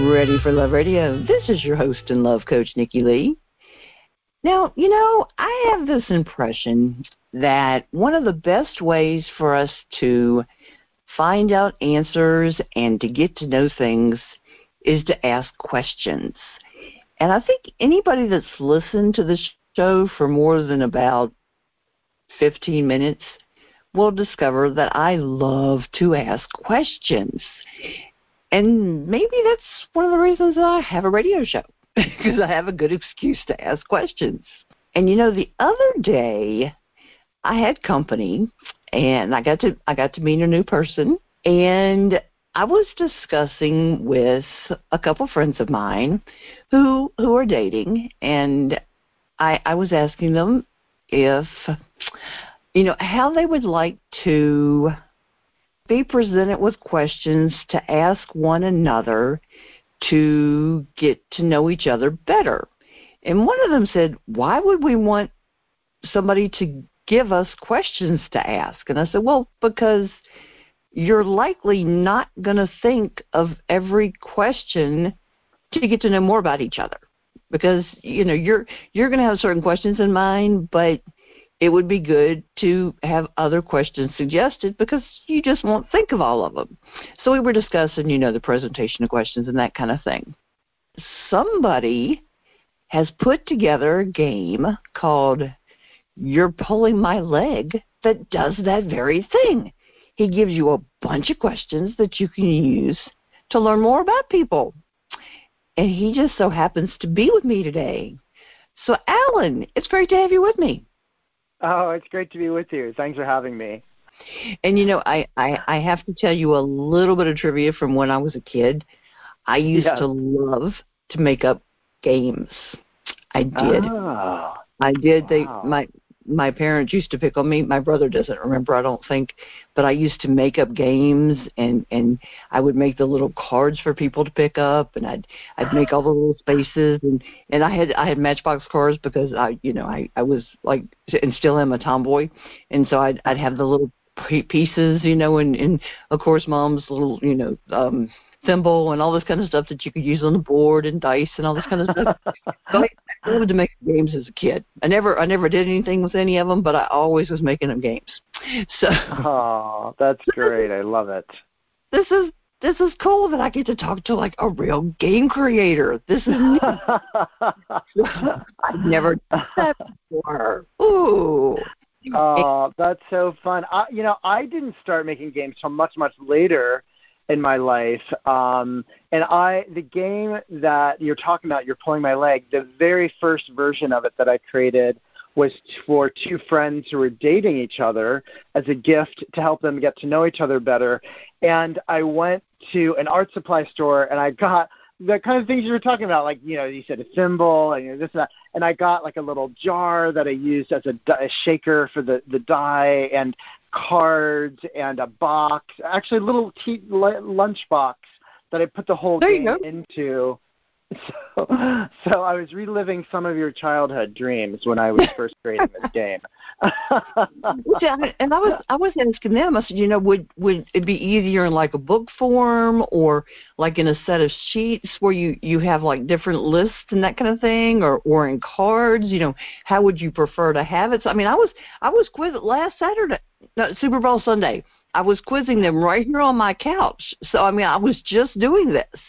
Ready for Love Radio. This is your host and love coach, Nikki Lee. Now, you know, I have this impression that one of the best ways for us to find out answers and to get to know things is to ask questions. And I think anybody that's listened to this show for more than about 15 minutes will discover that I love to ask questions. And maybe that's one of the reasons that I have a radio show, because I have a good excuse to ask questions. And you know, the other day I had company and I got to I got to meet a new person and I was discussing with a couple friends of mine who who are dating and I I was asking them if you know how they would like to be presented with questions to ask one another to get to know each other better. And one of them said, Why would we want somebody to give us questions to ask? And I said, Well, because you're likely not going to think of every question to get to know more about each other because you know you're you're going to have certain questions in mind but it would be good to have other questions suggested because you just won't think of all of them so we were discussing you know the presentation of questions and that kind of thing somebody has put together a game called you're pulling my leg that does that very thing he gives you a bunch of questions that you can use to learn more about people. And he just so happens to be with me today. So, Allen, it's great to have you with me. Oh, it's great to be with you. Thanks for having me. And you know, I, I, I have to tell you a little bit of trivia from when I was a kid. I used to love to make up games. I did. Oh, I did. Wow. They my my parents used to pick on me. My brother doesn't remember, I don't think, but I used to make up games and and I would make the little cards for people to pick up, and I'd I'd make all the little spaces, and and I had I had Matchbox cars because I you know I I was like and still am a tomboy, and so I'd I'd have the little pieces, you know, and and of course mom's little you know um thimble and all this kind of stuff that you could use on the board and dice and all this kind of stuff. so I, I loved to make games as a kid. I never I never did anything with any of them, but I always was making them games. So oh, that's great. I love it. This is this is cool that I get to talk to like a real game creator. This is. I've never done that before. Ooh. Oh, that's so fun. I, you know, I didn't start making games till much, much later in my life. Um, and I, the game that you're talking about, you're pulling my leg. The very first version of it that I created was for two friends who were dating each other as a gift to help them get to know each other better. And I went to an art supply store and I got the kind of things you were talking about, like you know, you said a thimble and you know, this and that, and I got like a little jar that I used as a, a shaker for the the die, and cards and a box, actually a little tea, lunch box that I put the whole there game into. So, so I was reliving some of your childhood dreams when I was first creating this game. yeah, and I was I was asking them. I said, you know, would would it be easier in like a book form or like in a set of sheets where you you have like different lists and that kind of thing, or or in cards? You know, how would you prefer to have it? So, I mean, I was I was quiz last Saturday, no, Super Bowl Sunday. I was quizzing them right here on my couch. So I mean, I was just doing this.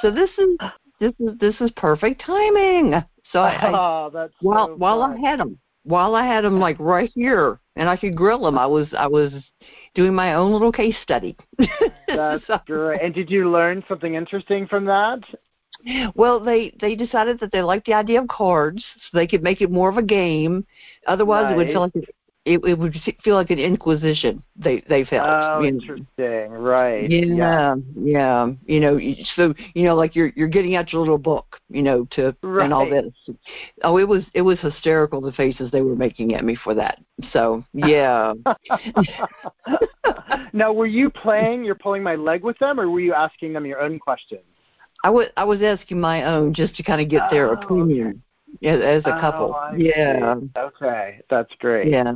So this is this is this is perfect timing. So I, oh, that's while so while. I had them, while I had them like right here, and I could grill them, I was I was doing my own little case study. That's So- great. And did you learn something interesting from that? Well, they they decided that they liked the idea of cards, so they could make it more of a game. Otherwise, it would feel like it, it, would feel like an inquisition. They they felt. Oh, you know. interesting. Right. Yeah, yeah, You know, so you know, like you're you're getting out your little book, you know, to and all this. Oh, it was it was hysterical the faces they were making at me for that. So yeah, now, were you playing? You're pulling my leg with them, or were you asking them your own questions? I was I was asking my own just to kind of get their Oh, opinion. As, as a couple. Oh, yeah. see. Okay, that's great. Yeah,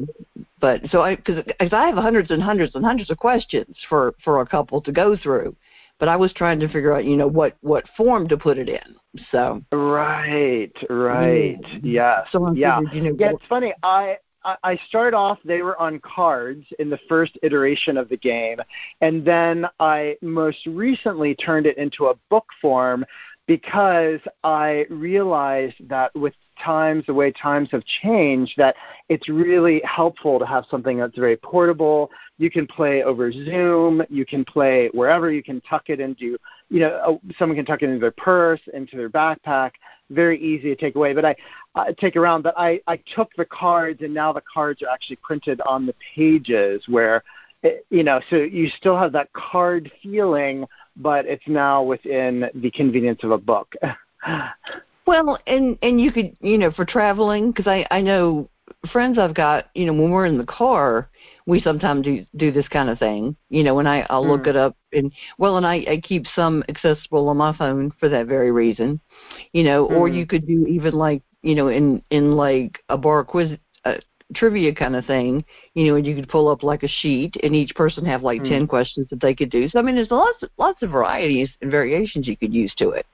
but so I because I have hundreds and hundreds and hundreds of questions for for a couple to go through, but I was trying to figure out you know what what form to put it in. So Right, right. Mm-hmm. Yes. so I yeah. figured, you know Yeah, it's funny. I I I started off they were on cards in the first iteration of the game, and then I most recently turned it into a book form because I realized that with times the way times have changed that it's really helpful to have something that's very portable. You can play over zoom. You can play wherever you can tuck it into you know someone can tuck it into their purse into their backpack. Very easy to take away. But i uh, take around but i i took the cards and now the cards are actually printed on the pages where it, you know so you still have that card feeling but it's now within the convenience of a book Well, and and you could you know for traveling because I I know friends I've got you know when we're in the car we sometimes do do this kind of thing you know when I I'll look Mm. it up and well and I I keep some accessible on my phone for that very reason you know or Mhm. you could do even like you know in in like a bar quiz uh, trivia kind of thing you know and you could pull up like a sheet and each person have like Mm. ten questions that they could do so I mean there's lots lots of varieties and variations you could use to it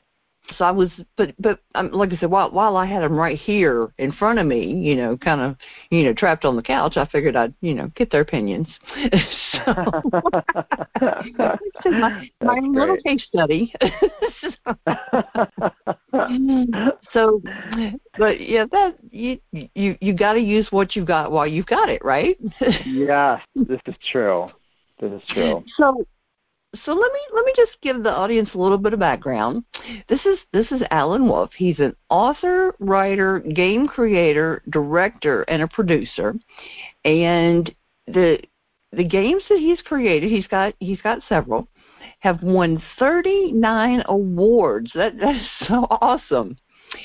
so I was, but but um, like I said, while while I had them right here in front of me, you know, kind of, you know, trapped on the couch, I figured I'd, you know, get their opinions. so, my, my little case study. so, but yeah, that you you you got to use what you've got while you've got it, right? yes, this is true. This is true. So, so let me let me just give the audience a little bit of background. This is this is Allen Wolf. He's an author, writer, game creator, director, and a producer. And the the games that he's created, he's got he's got several, have won 39 awards. That that is so awesome.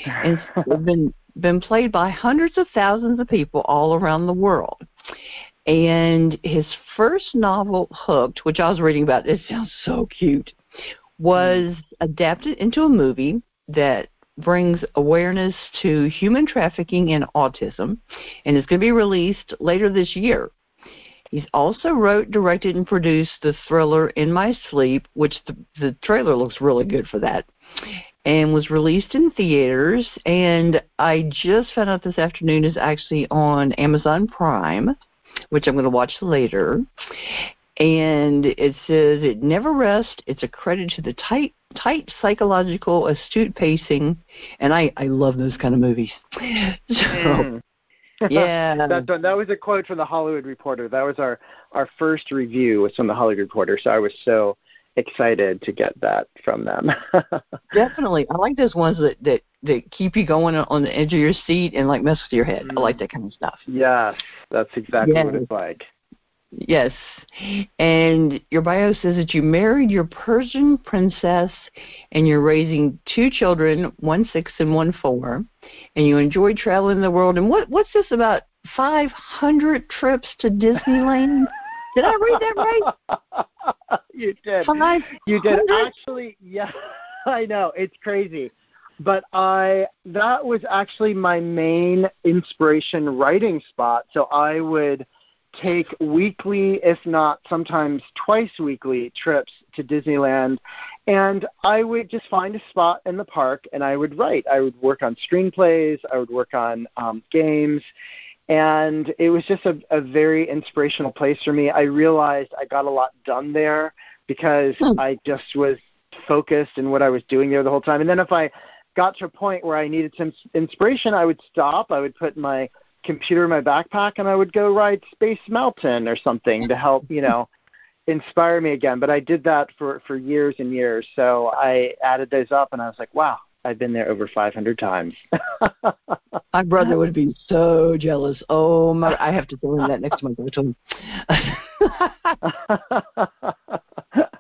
And been been played by hundreds of thousands of people all around the world. And his first novel, Hooked, which I was reading about, it sounds so cute, was adapted into a movie that brings awareness to human trafficking and autism, and it's going to be released later this year. He's also wrote, directed, and produced the thriller In My Sleep, which the, the trailer looks really good for that, and was released in theaters. And I just found out this afternoon is actually on Amazon Prime, which I'm going to watch later. And it says it never rests. It's a credit to the tight, tight psychological, astute pacing, and I I love those kind of movies. So Mm. yeah, that, that was a quote from the Hollywood Reporter. That was our our first review was from the Hollywood Reporter. So I was so excited to get that from them. definitely. I like those ones that that that keep you going on the edge of your seat and like mess with your head. I like that kind of stuff. yes, that's exactly what it's like. Yes. And your bio says that you married your Persian princess and you're raising two children, one six and one four, and you enjoy traveling the world. And what what's this about five hundred trips to Disneyland? Did I read that right? you did. Five You did actually. Yeah, I know it's crazy, but I that was actually my main inspiration writing spot. So I would take weekly, if not sometimes twice weekly, trips to Disneyland, and I would just find a spot in the park and I would write. I would work on screenplays. I would work on um, games. And it was just a, a very inspirational place for me. I realized I got a lot done there because Hmm. I just was focused in what I was doing there the whole time. And then if I got to a point where I needed some inspiration, I would stop. I would put my computer in my backpack and I would go ride Space Mountain or something to help, you know, inspire me again. But I did that for for years and years. So I added those up and I was like, wow, I've been there over 500 times. My brother would be so jealous. Oh my! I have to throw in that next month. I told him.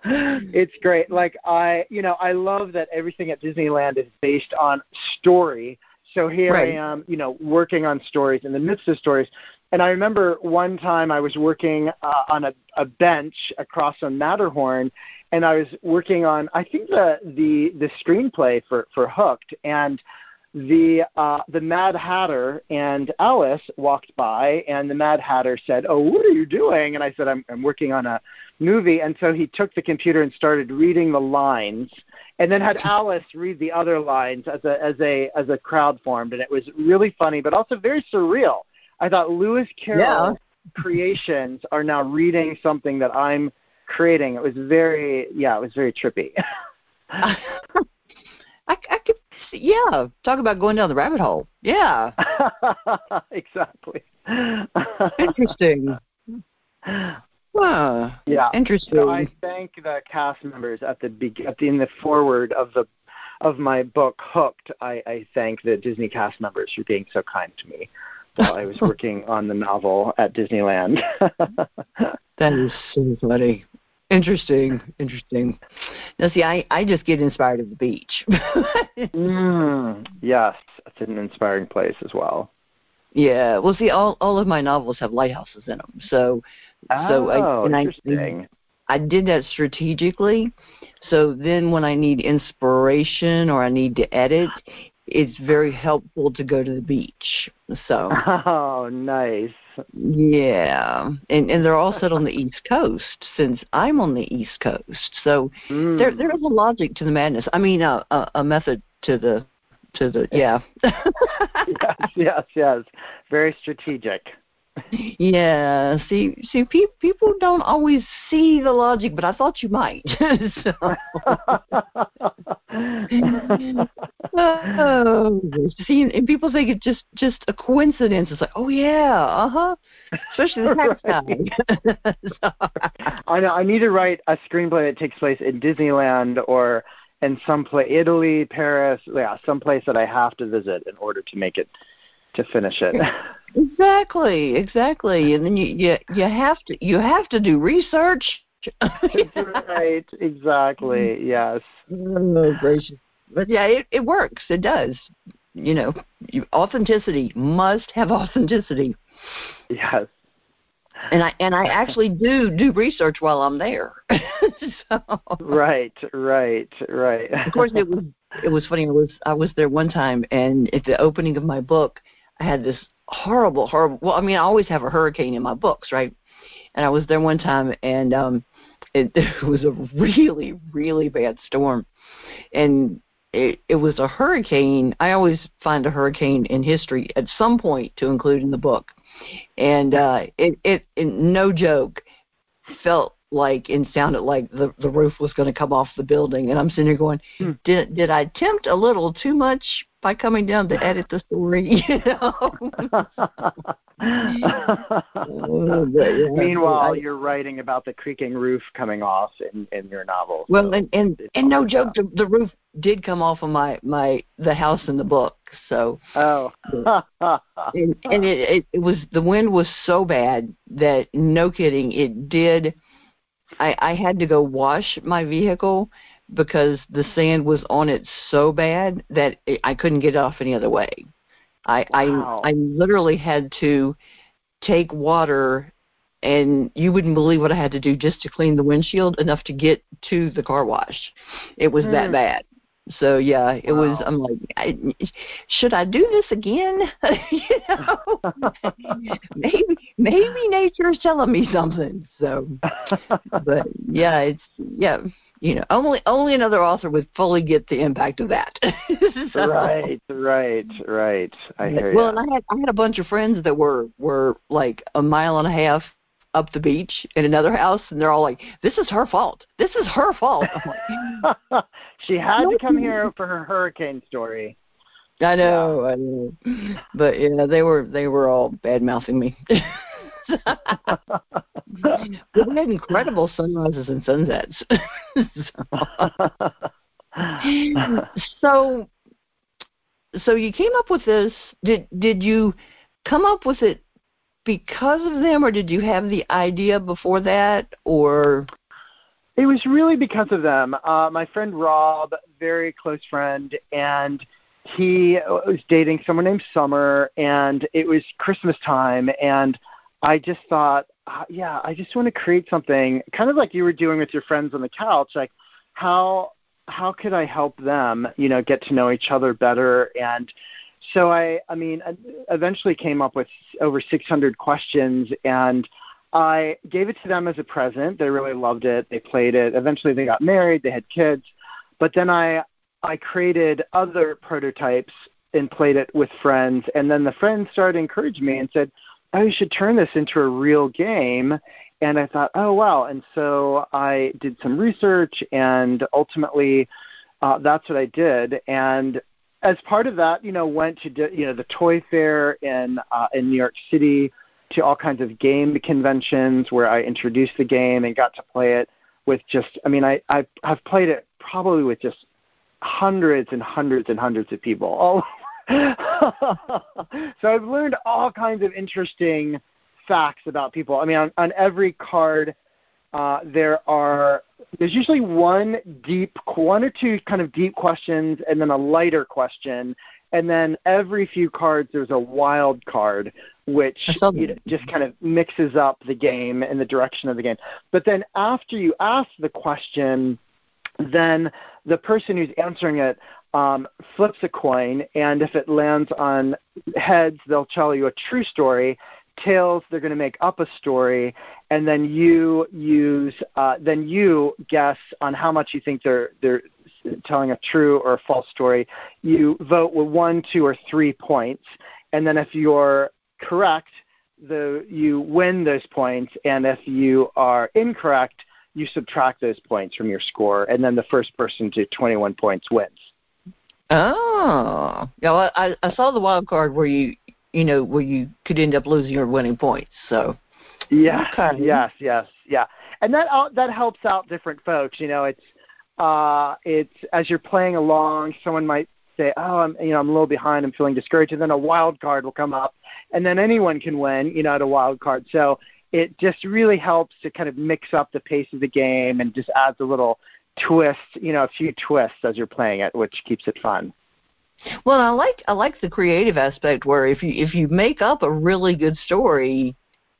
it's great. Like I, you know, I love that everything at Disneyland is based on story. So here Right. I am, you know, working on stories in the midst of stories. And I remember one time I was working uh, on a, a bench across from Matterhorn, and I was working on I think the the the screenplay for for Hooked, and the uh, the Mad Hatter and Alice walked by, and the Mad Hatter said, "Oh, what are you doing?" And I said, "I'm, I'm working on a movie." And so he took the computer and started reading the lines, and then had Alice read the other lines as a as a as a crowd formed, and it was really funny, but also very surreal. I thought Lewis Carroll Yeah. creations are now reading something that I'm creating. It was very yeah, it was very trippy. I, I could, yeah. Talk about going down the rabbit hole. Yeah, exactly. interesting. Huh. Yeah. Interesting. So I thank the cast members at the be- at the in the forward of the of my book Hooked. I, I thank the Disney cast members for being so kind to me while I was working on the novel at Disneyland. That is so funny. Interesting, interesting. Now, see, I I just get inspired at the beach. mm, yes, it's an inspiring place as well. yeah. Well, see, all all of my novels have lighthouses in them, so So, I- oh, and I- interesting. I did that strategically. So then, when I need inspiration or I need to edit, it's very helpful to go to the beach. So Oh, nice. Yeah, and and they're all set on the East Coast since I'm on the East Coast. So Mm. there there is a logic to the madness. I mean, uh, a, a method to the to the yeah. yes, yes, yes. Very strategic. Yeah. See, see, pe- people don't always see the logic, but I thought you might. so, oh, see, and people think it's just just a coincidence. It's like, oh yeah, uh huh. Especially the guy. so, I know. I need to write a screenplay that takes place in Disneyland or in some place, Italy, Paris, yeah, some place that I have to visit in order to make it to finish it. exactly, exactly. And then you you you have to you have to do research. right. Exactly. Yes. Oh gracious! But yeah, it it works. It does. You know, you, authenticity must have authenticity, Yes. and I and I actually do do research while I'm there. so, Right. Right. Right. of course, it was it was funny. I was I was there one time, and at the opening of my book, I had this horrible, horrible. Well, I mean, I always have a hurricane in my books, right? And I was there one time, and um, it, it was a really, really bad storm, and it it was a hurricane. I always find a hurricane in history at some point to include in the book, and uh, it, it it no joke felt like and sounded like the the roof was going to come off the building, and I'm sitting here going, Hmm. did did I tempt a little too much by coming down to edit the story? You know. Meanwhile, I- you're writing about the creaking roof coming off in, in your novel. Well, and and and no joke, the, the roof did come off of my my the house in the book. So Oh. and, and it, it it was the wind was so bad that no kidding, it did. I I had to go wash my vehicle because the sand was on it so bad that it, I couldn't get it off any other way. I Wow. I I literally had to take water and you wouldn't believe what I had to do just to clean the windshield enough to get to the car wash. It was that Hmm. bad. So yeah, it was. I'm like, I, should I do this again? you know, maybe maybe nature is telling me something. So, but yeah, it's yeah, you know, only only another author would fully get the impact of that. So- right, right, right. I hear well, you. and I had I had a bunch of friends that were were like a mile and a half up the beach in another house, and they're all like, "This is her fault. This is her fault." I'm like, she had to come here for her hurricane story. I know, I know, but yeah, they were they were all bad mouthing me. we had incredible sunrises and sunsets. so, so you came up with this. Did did you come up with it because of them, or did you have the idea before that, or? It was really because of them. Uh, my friend Rob, very close friend, and he was dating someone named Summer, and it was Christmas time, and I just thought, uh, yeah, I just want to create something kind of like you were doing with your friends on the couch, like how how could I help them, you know, get to know each other better and so I I mean I eventually came up with over 600 questions and I gave it to them as a present. They really loved it. They played it. Eventually they got married, they had kids. But then I I created other prototypes and played it with friends and then the friends started encouraging me and said, "Oh, you should turn this into a real game." And I thought, "Oh, wow." And so I did some research and ultimately uh, that's what I did. And as part of that, you know, went to you know the toy fair in uh, in New York City, to all kinds of game conventions where I introduced the game and got to play it with just. I mean, I I have played it probably with just hundreds and hundreds and hundreds of people all. so I've learned all kinds of interesting facts about people. I mean, on, on every card, uh, there are there's usually one deep, one or two kind of deep questions, and then a lighter question, and then every few cards there's a wild card, which you know, just kind of mixes up the game and the direction of the game. But then after you ask the question, then the person who's answering it um, flips a coin, and if it lands on heads, they'll tell you a true story, tails they're going to make up a story and then you use uh, then you guess on how much you think they're they're telling a true or a false story you vote with one two or three points and then if you're correct the you win those points and if you are incorrect you subtract those points from your score and then the first person to 21 points wins Oh, yeah. Well, I, I saw the wild card where you you know, where you could end up losing your winning points. So yeah, okay. yes, yes, yeah, and that uh, that helps out different folks. You know, it's uh, it's as you're playing along, someone might say, "Oh, I'm you know I'm a little behind, I'm feeling discouraged," and then a wild card will come up, and then anyone can win, you know, at a wild card. So it just really helps to kind of mix up the pace of the game and just adds a little twist, you know, a few twists as you're playing it, which keeps it fun. Well, I like I like the creative aspect where if you if you make up a really good story,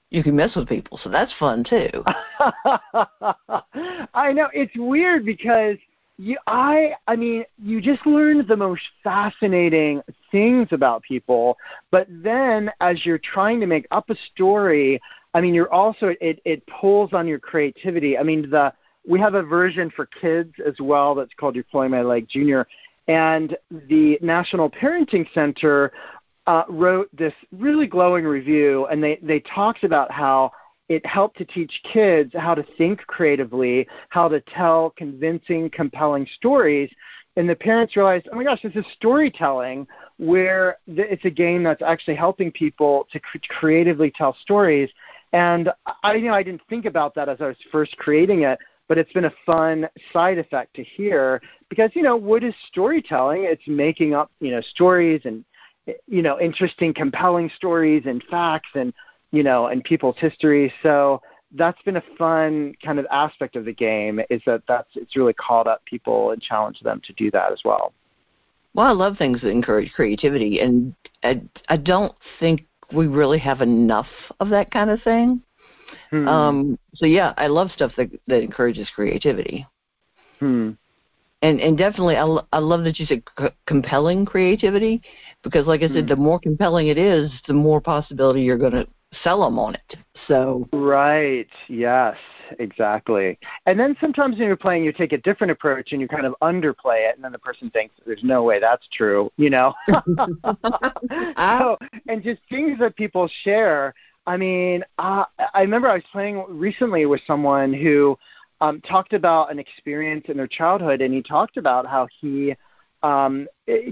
you can mess with people. So that's fun too. I know it's weird because you I I mean, you just learn the most fascinating things about people, but then as you're trying to make up a story, I mean, you're also it it pulls on your creativity. I mean, the we have a version for kids as well that's called You're Pulling My Leg Junior and the National Parenting Center uh, wrote this really glowing review, and they, they talked about how it helped to teach kids how to think creatively, how to tell convincing, compelling stories. And the parents realized, oh my gosh, this is storytelling where it's a game that's actually helping people to creatively tell stories. And I, you know, I didn't think about that as I was first creating it, but it's been a fun side effect to hear because you know what is storytelling. It's making up you know stories and you know interesting compelling stories and facts and you know and people's history so that's been a fun kind of aspect of the game is that that's it's really called up people and challenged them to do that as well. Well i love things that encourage creativity and i i don't think we really have enough of that kind of thing Hmm. Um, so yeah, I love stuff that that encourages creativity. Hmm. And and definitely, I, I love that you said c- compelling creativity because, like I said, hmm. the more compelling it is, the more possibility you're going to sell them on it. So right, yes, exactly. And then sometimes when you're playing, you take a different approach and you kind of underplay it, and then the person thinks there's no way that's true, you know. so and just things that people share I mean, uh, I remember I was playing recently with someone who um, talked about an experience in their childhood, and he talked about how he um,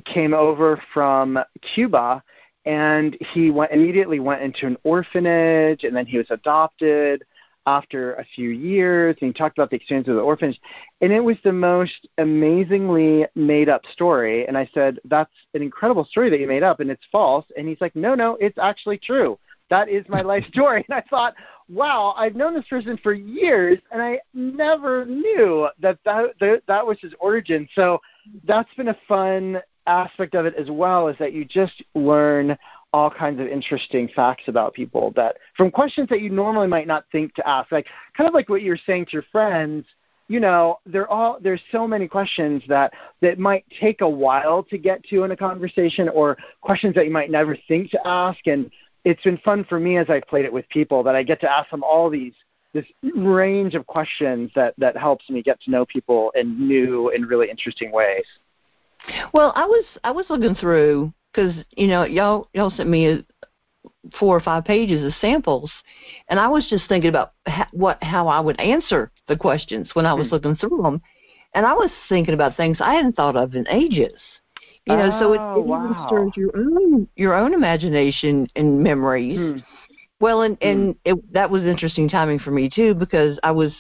came over from Cuba, and he went immediately went into an orphanage, and then he was adopted after a few years, and he talked about the experience of the orphanage, and it was the most amazingly made up story. And I said, "That's an incredible story that you made up, and it's false." And he's like, "No, no, it's actually true." That is my life story. And I thought, wow, I've known this person for years, and I never knew that that, that, that was his origin. So that's been a fun aspect of it as well, is that you just learn all kinds of interesting facts about people that from questions that you normally might not think to ask. Like kind of like what you're saying to your friends, you know, they're all there's so many questions that that might take a while to get to in a conversation, or questions that you might never think to ask. And it's been fun for me as I played it with people that I get to ask them all these this range of questions that that helps me get to know people in new and really interesting ways. Well, I was I was looking through because you know y'all y'all sent me a, four or five pages of samples, and I was just thinking about ha- what how I would answer the questions when I was mm. looking through them, and I was thinking about things I hadn't thought of in ages. You know, oh, so it, it wow. even stirs your own your own imagination and memories. Mm. Well, and and mm. it, that was interesting timing for me too because I was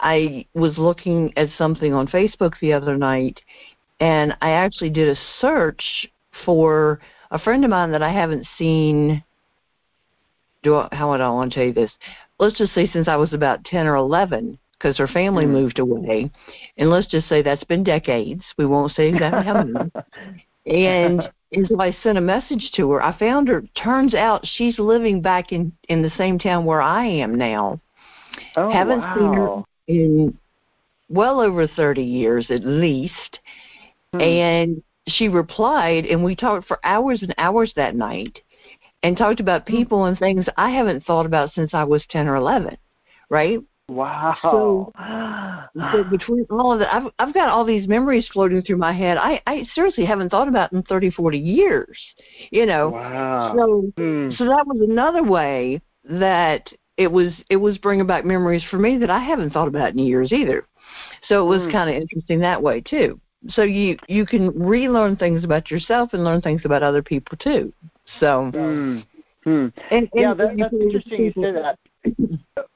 I was looking at something on Facebook the other night, and I actually did a search for a friend of mine that I haven't seen. Do I, how would I want to tell you this? Let's just say since I was about ten or eleven, because her family mm. moved away, and let's just say that's been decades. We won't say exactly how many. and and so I sent a message to her. I found her. Turns out she's living back in in the same town where I am now. Oh, Haven't wow. seen her in well over 30 years at least. Hmm. And she replied, and we talked for hours and hours that night and talked about Hmm. people and things I haven't thought about since I was 10 or 11, right? Wow. So, so between all of that, I've I've got all these memories floating through my head. I I seriously haven't thought about in 30, 40 years. You know. wow. So Hmm. so that was another way that it was it was bringing back memories for me that I haven't thought about in years either. So it was Mm. kind of interesting that way too. So you you can relearn things about yourself and learn things about other people too. So Hmm. Hmm. and, and Yeah, that, that's interesting you say that.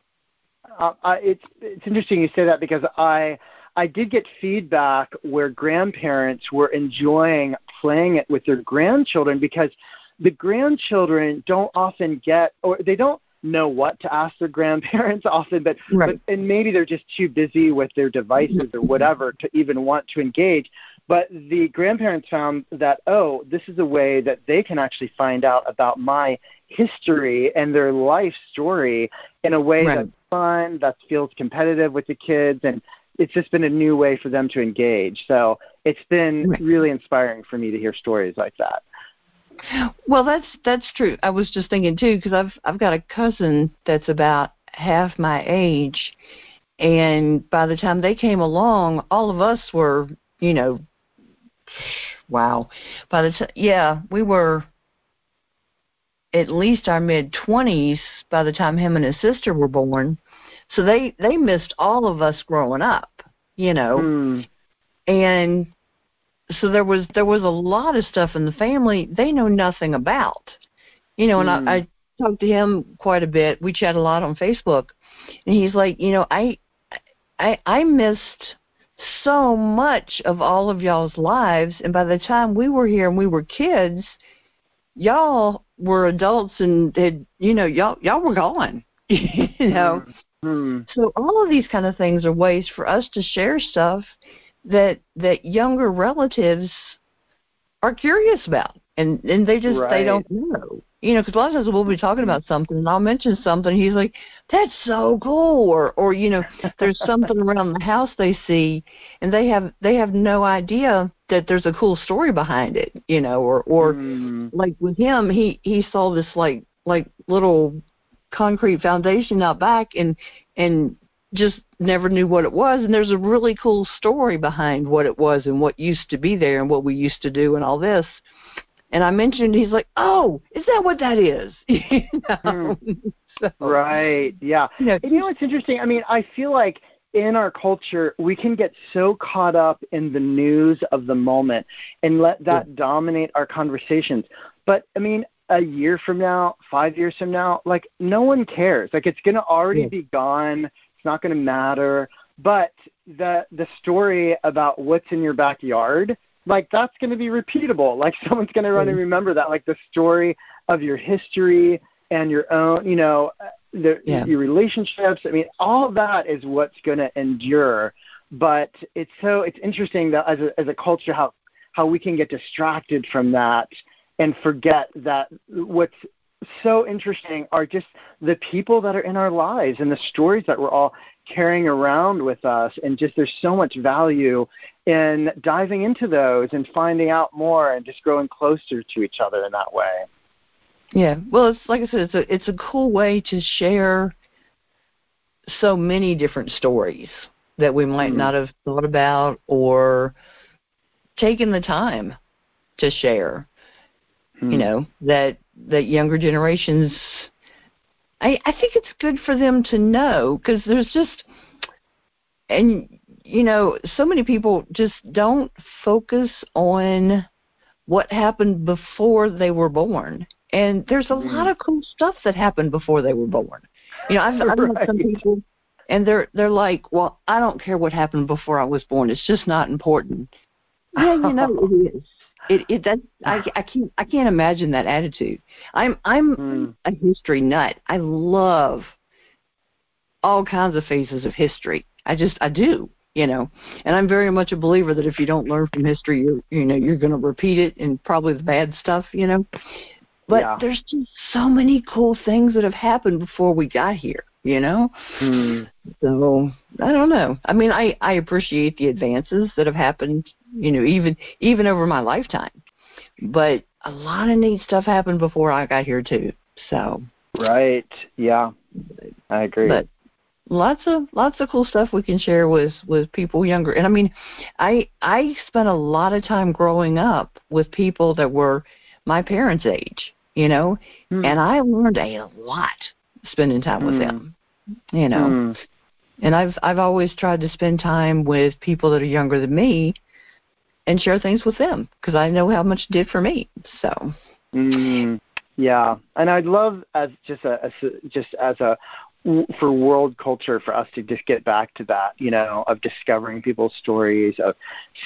Uh, I, it's it's interesting you say that because I I did get feedback where grandparents were enjoying playing it with their grandchildren because the grandchildren don't often get or they don't know what to ask their grandparents often but, Right. but and maybe they're just too busy with their devices or whatever to even want to engage but the grandparents found that oh this is a way that they can actually find out about my history and their life story in a way Right. that's fun that feels competitive with the kids and it's just been a new way for them to engage so it's been Right. really inspiring for me to hear stories like that Well, that's that's true. I was just thinking too because I've I've got a cousin that's about half my age, and by the time they came along, all of us were, you know, wow. By the time, yeah, we were at least our mid twenties by the time him and his sister were born. So they they missed all of us growing up, you know Hmm. and so there was there was a lot of stuff in the family they know nothing about you know and Hmm. I, I talked to him quite a bit we chat a lot on facebook and he's like you know i i i missed so much of all of y'all's lives and by the time we were here and we were kids y'all were adults and had you know y'all y'all were gone you know Hmm. so all of these kind of things are ways for us to share stuff that that younger relatives are curious about, and and they just they don't know. You know, because a lot of times we'll be talking about something, and I'll mention something. He's like, "That's so cool," or or you know, there's something around the house they see, and they have they have no idea that there's a cool story behind it. You know, or or Hmm. like with him, he he saw this like like little concrete foundation out back, and and just never knew what it was. And there's a really cool story behind what it was and what used to be there and what we used to do and all this. And I mentioned, he's like, "Oh, is that what that is?" you hmm. know? so, Right. Yeah. You know, And you know what's interesting? I mean, I feel like in our culture, we can get so caught up in the news of the moment and let that dominate our conversations. But I mean, a year from now, five years from now, like no one cares. Like it's going to already Yeah. be gone. It's not going to matter. But the the story about what's in your backyard, like that's going to be repeatable. Like someone's going to run and mm. remember that. Like the story of your history and your own, you know, uh, the, Yeah. your relationships. I mean, all that is what's going to endure. But it's so it's interesting that as a as a culture how how we can get distracted from that and forget that what's so interesting are just the people that are in our lives and the stories that we're all carrying around with us and just there's so much value in diving into those and finding out more and just growing closer to each other in that way. Yeah. Well, it's like I said, it's a it's a cool way to share so many different stories that we might mm not have thought about or taken the time to share. You hmm. know that that younger generations. I I think it's good for them to know because there's just and you know so many people just don't focus on what happened before they were born and there's a lot of cool stuff that happened before they were born you know i've i've right. met some people and they're they're like well i don't care what happened before i was born it's just not important yeah you know it is it it that I I can't I can't imagine that attitude. I'm I'm mm. a history nut. I love all kinds of phases of history. I just I do, you know. And I'm very much a believer that if you don't learn from history, you're you know you're going to repeat it and probably the bad stuff, you know. But yeah. there's just so many cool things that have happened before we got here, you know. Mm. So I don't know. I mean, I I appreciate the advances that have happened, you know, even even over my lifetime. But a lot of neat stuff happened before I got here too. So. Right. Yeah. I agree. But lots of lots of cool stuff we can share with with people younger and i mean i i spent a lot of time growing up with people that were my parents age you know mm. and i learned a lot spending time mm. with them you know mm. and i've i've always tried to spend time with people that are younger than me and share things with them because i know how much it did for me so mm. yeah and i'd love as just a as, just as a for world culture for us to just get back to that, you know, of discovering people's stories, of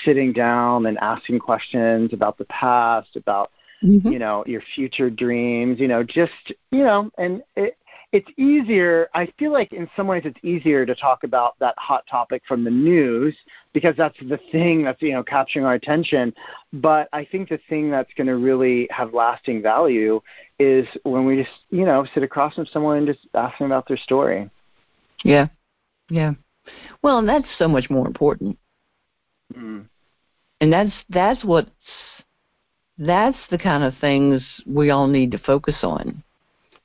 sitting down and asking questions about the past, about mm-hmm. you know your future dreams, you know, just you know, and it, it's easier. I feel like in some ways it's easier to talk about that hot topic from the news because that's the thing that's you know capturing our attention. But I think the thing that's going to really have lasting value is when we just you know sit across from someone and just ask them about their story. Yeah, yeah. Well, and that's so much more important. Mm. And that's that's what's that's the kind of things we all need to focus on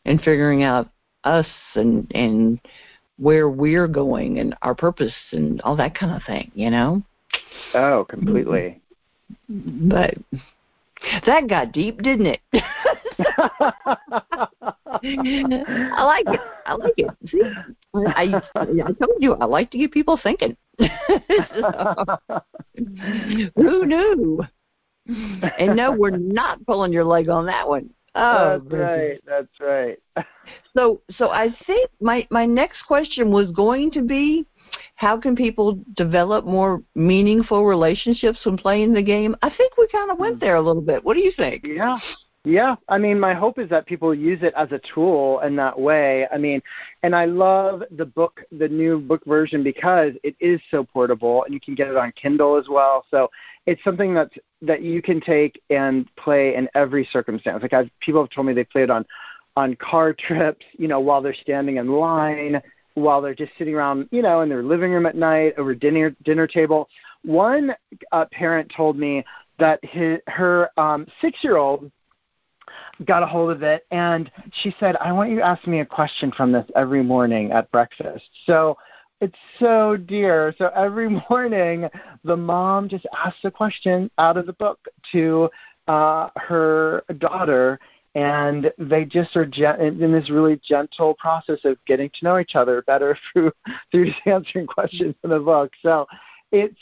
and figuring out us and and where we're going and our purpose and all that kind of thing, you know? Oh, completely. But that got deep, didn't it? I like it. I like it. See, I I told you I like to get people thinking. who knew? And no, we're not pulling your leg on that one. Oh, that's right. That's right. so, so I think my my next question was going to be, how can people develop more meaningful relationships when playing the game? I think we kind of went hmm. there a little bit. What do you think? Yeah. Yeah, I mean, my hope is that people use it as a tool in that way. I mean, and I love the book, the new book version, because it is so portable, and you can get it on Kindle as well. So it's something that's that you can take and play in every circumstance. Like I've, people have told me they play it on on car trips, you know, while they're standing in line, while they're just sitting around, you know, in their living room at night over dinner dinner table. One uh, parent told me that his, her um, six year old got a hold of it and she said, I want you to ask me a question from this every morning at breakfast. So it's so dear. So every morning, the mom just asks a question out of the book to uh, her daughter, and they just are gen- in this really gentle process of getting to know each other better through through just answering questions in the book. So it's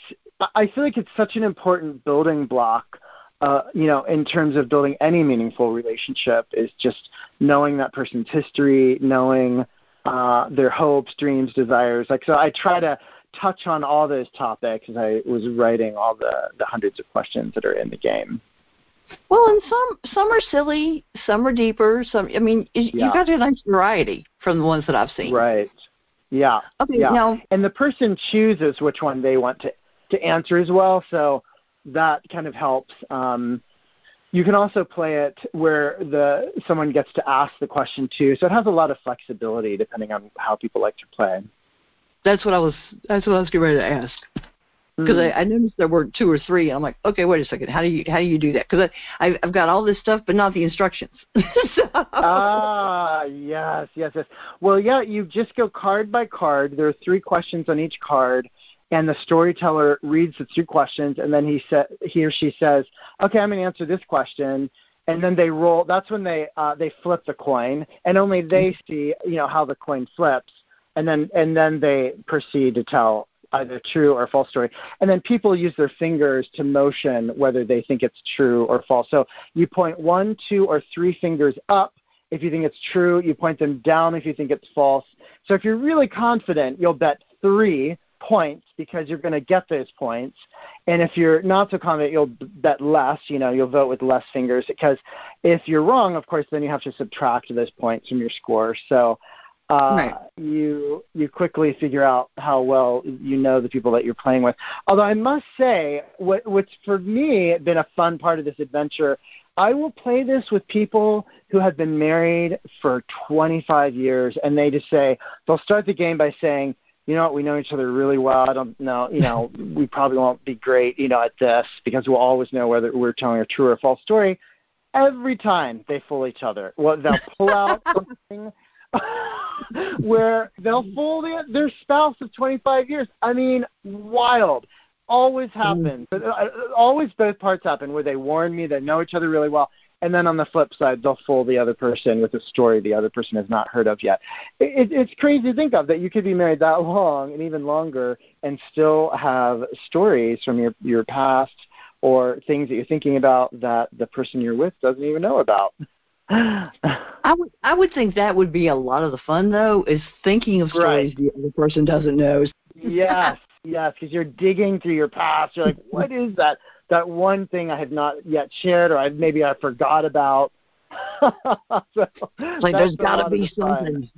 I feel like it's such an important building block. Uh, you know, in terms of building any meaningful relationship, is just knowing that person's history, knowing uh, their hopes, dreams, desires. Like so, I try to touch on all those topics as I was writing all the the hundreds of questions that are in the game. Well, and some some are silly, some are deeper. Some, I mean, you yeah. got a nice variety from the ones that I've seen. Right. Yeah. Okay. Yeah. Now, and the person chooses which one they want to to answer as well. So that kind of helps. Um, you can also play it where the someone gets to ask the question too. So it has a lot of flexibility depending on how people like to play. That's what I was. That's what I was getting ready to ask. Because mm. I, I noticed there were two or three, and I'm like, okay, wait a second. How do you how do you do that? Because I I've got all this stuff, but not the instructions. so. Ah, yes, yes, yes. Well, yeah, you just go card by card. There are three questions on each card, and the storyteller reads the two questions, and then he sa- he or she says, "Okay, I'm going to answer this question." And then they roll. That's when they uh, they flip the coin, and only they see you know how the coin flips, and then and then they proceed to tell either true or false story. And then people use their fingers to motion whether they think it's true or false. So you point one, two, or three fingers up if you think it's true. You point them down if you think it's false. So if you're really confident, you'll bet three points because you're going to get those points. And if you're not so confident, you'll bet less. You know, you'll vote with less fingers because if you're wrong, of course, then you have to subtract those points from your score. So uh, right. you you quickly figure out how well you know the people that you're playing with. Although I must say, what, what's for me been a fun part of this adventure I will play this with people who have been married for 25 years, and they just say they'll start the game by saying, you know what, we know each other really well. I don't know, you know, we probably won't be great, you know, at this because we'll always know whether we're telling a true or false story. Every time they fool each other, well, they'll pull out something where they'll fool the, their spouse of 25 years. I mean, wild. Always happens. Mm. Always both parts happen where they warn me, they know each other really well, and then on the flip side, they'll fool the other person with a story the other person has not heard of yet. It, it's crazy to think of that you could be married that long and even longer and still have stories from your your past or things that you're thinking about that the person you're with doesn't even know about. I would I would think that would be a lot of the fun though is thinking of stories right. the other person doesn't know. yes, yes, because you're digging through your past. You're like, what is that? That one thing I have not yet shared, or I maybe I forgot about. so like there's got to be something.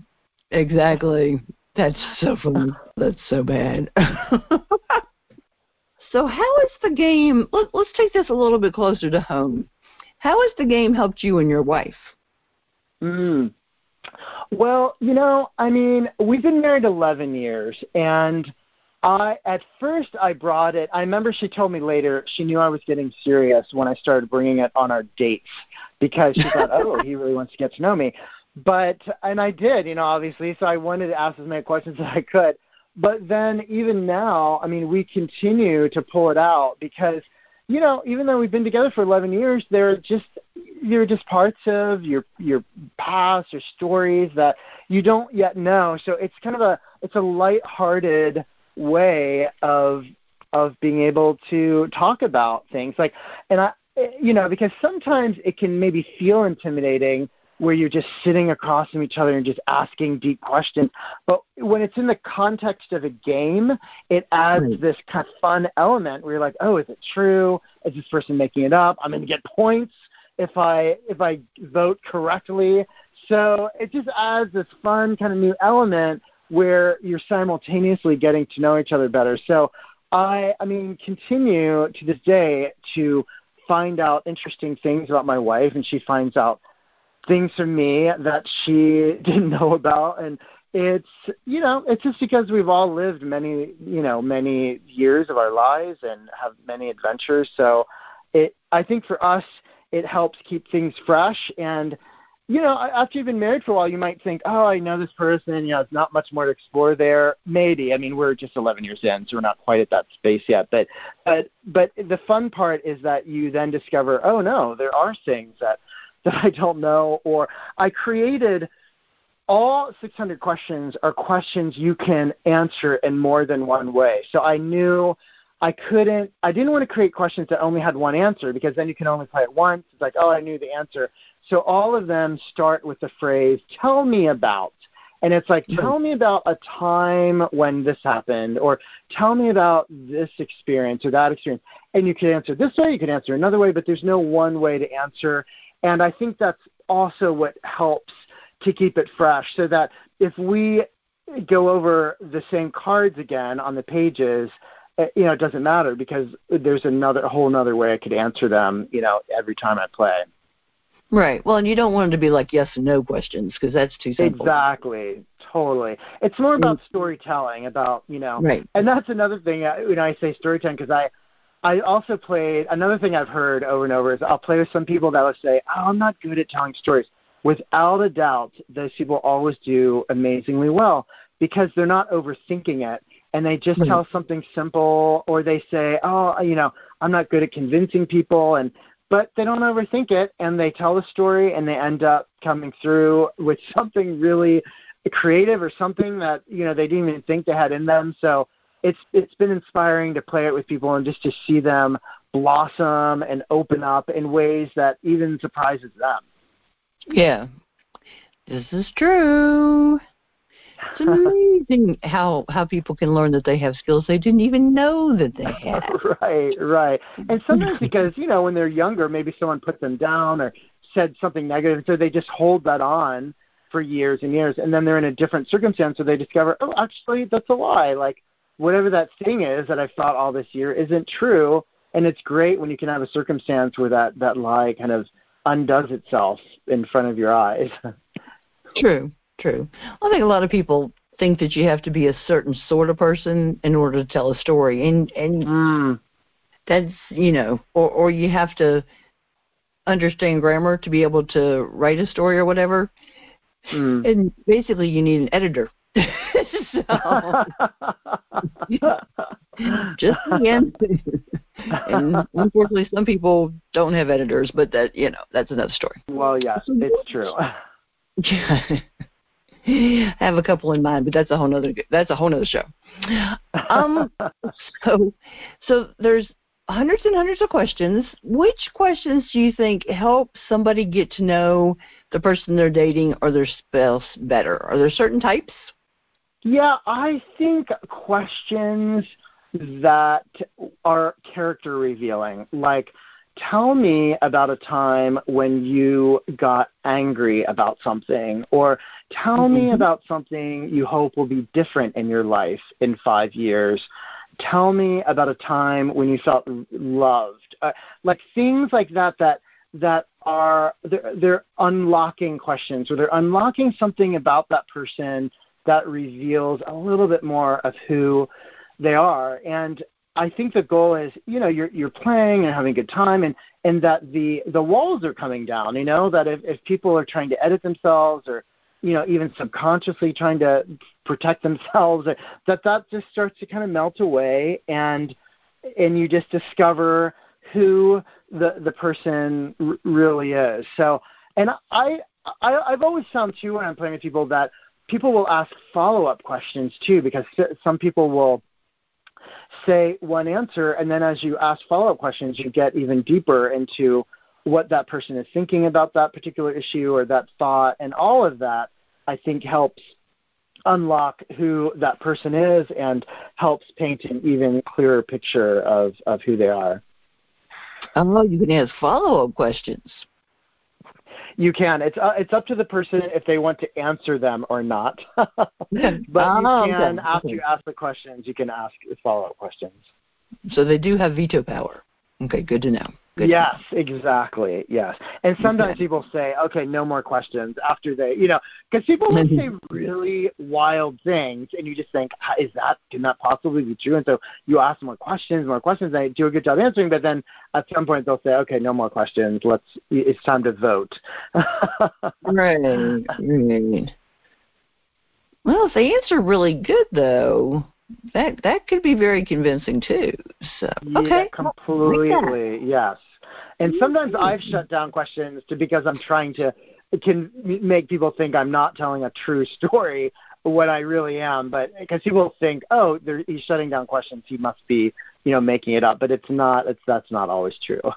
Exactly. That's so funny. That's so bad. so how is the game? Let, let's take this a little bit closer to home. How has the game helped you and your wife? Mm. Well, you know, I mean, we've been married 11 years, and I at first I brought it. I remember she told me later she knew I was getting serious when I started bringing it on our dates because she thought, oh, he really wants to get to know me. But and I did, you know, obviously. So I wanted to ask as many questions as I could. But then even now, I mean, we continue to pull it out because you know, even though we've been together for 11 years, there are just there are just parts of your your past, your stories that you don't yet know. So it's kind of a it's a light-hearted way of of being able to talk about things. Like and i you know because sometimes it can maybe feel intimidating where you're just sitting across from each other and just asking deep questions. But when it's in the context of a game it adds right. this kind of fun element where you're like oh is it true? Is this person making it up? I'm going to get points if i if i vote correctly. So it just adds this fun kind of new element where you're simultaneously getting to know each other better. So I, I mean, continue to this day to find out interesting things about my wife, and she finds out things from me that she didn't know about, and it's you know it's just because we've all lived many you know many years of our lives and have many adventures. So it i think for us it helps keep things fresh. And you know, after you've been married for a while, you might think, oh, I know this person. You know, there's not much more to explore there. Maybe. I mean, we're just 11 years in, so we're not quite at that space yet. But, but, but the fun part is that you then discover, oh no, there are things that that I don't know, or I created all 600 questions are questions you can answer in more than one way. So I knew I couldn't, I didn't want to create questions that only had one answer because then you can only play it once. It's like, oh, I knew the answer. So all of them start with the phrase, tell me about. And it's like, hmm. tell me about a time when this happened, or tell me about this experience or that experience. And you can answer this way, you can answer another way, but there's no one way to answer. And I think that's also what helps to keep it fresh so that if we go over the same cards again on the pages, you know, it doesn't matter because there's another a whole another way I could answer them, you know, every time I play. Right. Well, and you don't want it to be like yes and no questions because that's too simple. Exactly. Totally. It's more about storytelling, about you know, Right. and that's another thing. uh, You know, I say storytelling because I, I also played another thing I've heard over and over is I'll play with some people that will say, "Oh, I'm not good at telling stories." Without a doubt, those people always do amazingly well because they're not overthinking it and they just Right. tell something simple or they say, "Oh, you know, I'm not good at convincing people," and but they don't overthink it and they tell the story and they end up coming through with something really creative or something that you know they didn't even think they had in them so it's it's been inspiring to play it with people and just to see them blossom and open up in ways that even surprises them Yeah. This is true. It's amazing how how people can learn that they have skills they didn't even know that they had. right right. And sometimes because you know when they're younger maybe someone put them down or said something negative so they just hold that on for years and years and then they're in a different circumstance so they discover oh actually that's a lie. Like whatever that thing is that i've thought all this year isn't true and it's great when you can have a circumstance where that that lie kind of undoes itself in front of your eyes. True, true. I think a lot of people think that you have to be a certain sort of person in order to tell a story, and and mm. that's you know, or or you have to understand grammar to be able to write a story or whatever. Mm. And basically, you need an editor. so, just again. and unfortunately, some people don't have editors, but that you know, that's another story. well yes it's true I have a couple in mind, but that's a whole nother that's a whole nother show. Um, so so there's hundreds and hundreds of questions. Which questions do you think help somebody get to know the person they're dating or their spouse better? Are there certain types? Yeah, I think questions that are character revealing, like tell me about a time when you got angry about something, or tell me Mhm. about something you hope will be different in your life in five years. Tell me about a time when you felt loved, uh, like things like that that that are they're, they're unlocking questions or they're unlocking something about that person that reveals a little bit more of who they are and i think the goal is you know you're you're playing and having a good time and and that the the walls are coming down you know that if if people are trying to edit themselves or you know even subconsciously trying to protect themselves that that just starts to kind of melt away and and you just discover who the the person r- really is. So and i I, I've always found too when I'm playing with people that people will ask follow up questions too because some people will say one answer and then as you ask follow up questions you get even deeper into what that person is thinking about that particular issue or that thought and all of that I think helps unlock who that person is and helps paint an even clearer picture of, of who they are. Oh, you can ask follow up questions. You can. It's uh, it's up to the person if they want to answer them or not. but you Oh, can okay. after you ask the questions, you can ask follow up questions. So they do have veto power. Okay, good to know. Good yes, exactly. Yes, and sometimes Okay. people say, "Okay, no more questions." After they, you know, because people will say really wild things, and you just think, "Is that can that possibly be true?" And so you ask more questions, more questions. And they do a good job answering, but then at some point they'll say, "Okay, no more questions. Let's. It's time to vote." Right, right. Well, if they answer really good though, that that could be very convincing too. So Yeah, okay, completely. Yes. And sometimes Mhm. I've shut down questions to because I'm trying to can make people think I'm not telling a true story when I really am. But because people think, oh, they're, he's shutting down questions, he must be, you know, making it up. But it's not. It's that's not always true.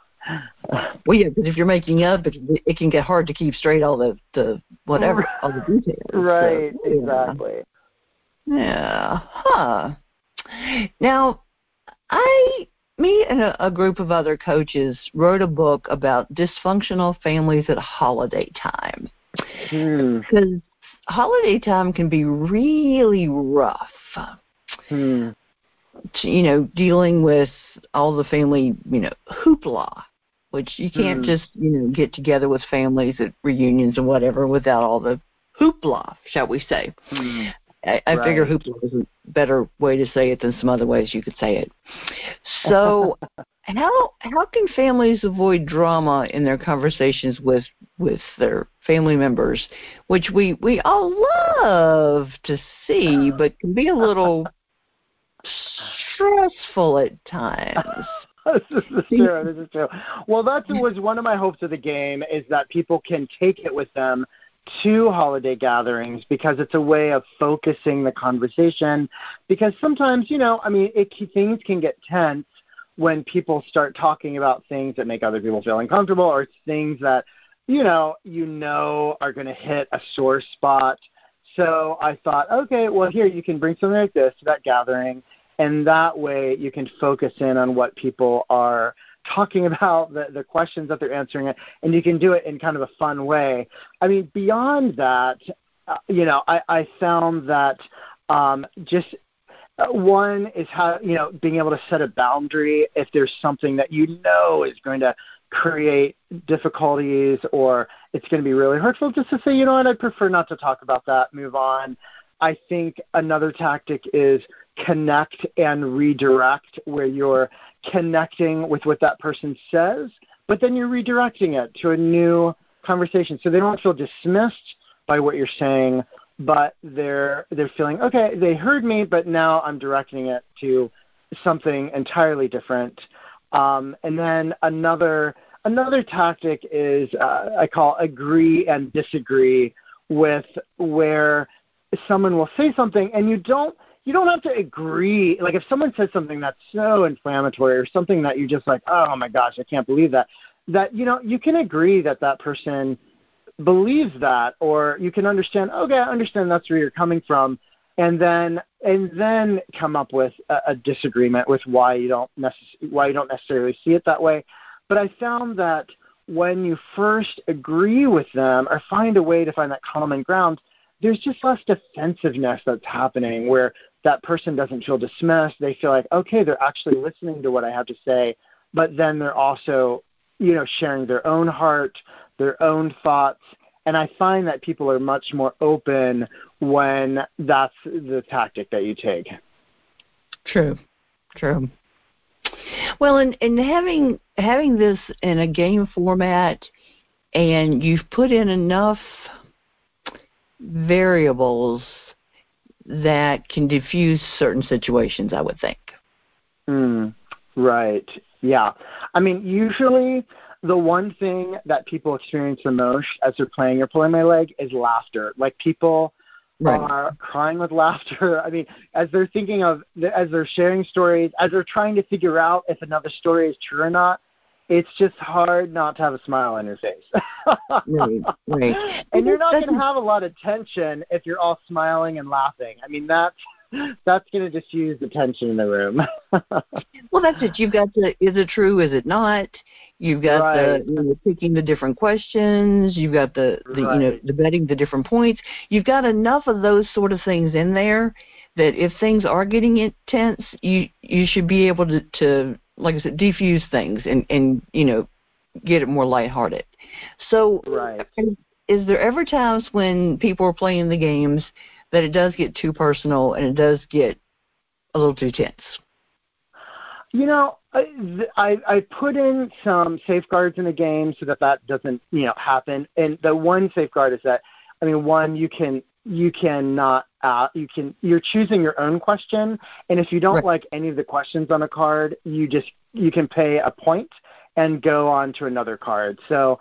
Well, yeah, because if you're making up, it, it can get hard to keep straight all the the whatever all the details. So, right. yeah. Exactly. Yeah. Huh. Now, I, me and a, a group of other coaches wrote a book about dysfunctional families at holiday time. Hmm. Because holiday time can be really rough. Hmm. you know, dealing with all the family, you know, hoopla, which you can't Mm. just, you know, get together with families at reunions and whatever without all the hoopla, shall we say. Hmm. I, I figure Right. hoopla is a better way to say it than some other ways you could say it. So, how how can families avoid drama in their conversations with with their family members, which we we all love to see, but can be a little stressful at times. this is true. This is true. Well, that was one of my hopes of the game is that people can take it with them to holiday gatherings because it's a way of focusing the conversation. Because sometimes, you know, I mean, it, things can get tense when people start talking about things that make other people feel uncomfortable or things that, you know, you know are going to hit a sore spot. So I thought, okay, well, here you can bring something like this to that gathering and that way you can focus in on what people are talking about the, the questions that they're answering it, and you can do it in kind of a fun way. I mean beyond that uh, you know i i found that um just uh, one is how you know being able to set a boundary if there's something that you know is going to create difficulties or it's going to be really hurtful just to say you know what? I prefer not to talk about that move on i think another tactic is connect and redirect where you're connecting with what that person says but then you're redirecting it to a new conversation. So they don't feel dismissed by what you're saying but they're they're feeling okay they heard me but now i'm directing it to something entirely different. Um, and then another another tactic is uh, i call agree and disagree with where someone will say something and you don't you don't have to agree. Like if someone says something that's so inflammatory or something that you're just like oh my gosh i can't believe that that you know you can agree that that person believes that or you can understand okay i understand that's where you're coming from and then and then come up with a, a disagreement with why you don't necess- why you don't necessarily see it that way. But i found that when you first agree with them or find a way to find that common ground there's just less defensiveness that's happening where that person doesn't feel dismissed. They feel like okay they're actually listening to what i have to say but then they're also you know sharing their own heart their own thoughts. And i find that people are much more open when that's the tactic that you take. True, true. Well, and and having having this in a game format, and you've put in enough variables that can diffuse certain situations. I would think. Mm, right. Yeah. I mean, usually the one thing that people experience the most as they're playing or pulling my leg is laughter. Like people Right. are crying with laughter. I mean, as they're thinking of, as they're sharing stories, as they're trying to figure out if another story is true or not, it's just hard not to have a smile on your face. Right, right. and you're not going to have a lot of tension if you're all smiling and laughing. I mean, that's that's going to diffuse the tension in the room. Well, that's it. You've got the is it true, is it not? You've got Right. the you know, picking the different questions. You've got the, the you know Right. debating the different points. You've got enough of those sort of things in there that if things are getting intense, you you should be able to, to like I said, defuse things and and you know get it more lighthearted. So, Right. is there ever times when people are playing the games that it does get too personal and it does get a little too tense? You know, I, I I put in some safeguards in the game so that that doesn't you know happen. And the one safeguard is that I mean, one you can you cannot uh, you can you're choosing your own question, and if you don't Right. like any of the questions on a card, you just you can pay a point and go on to another card. So